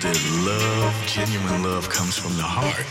that love, genuine love, comes from the heart.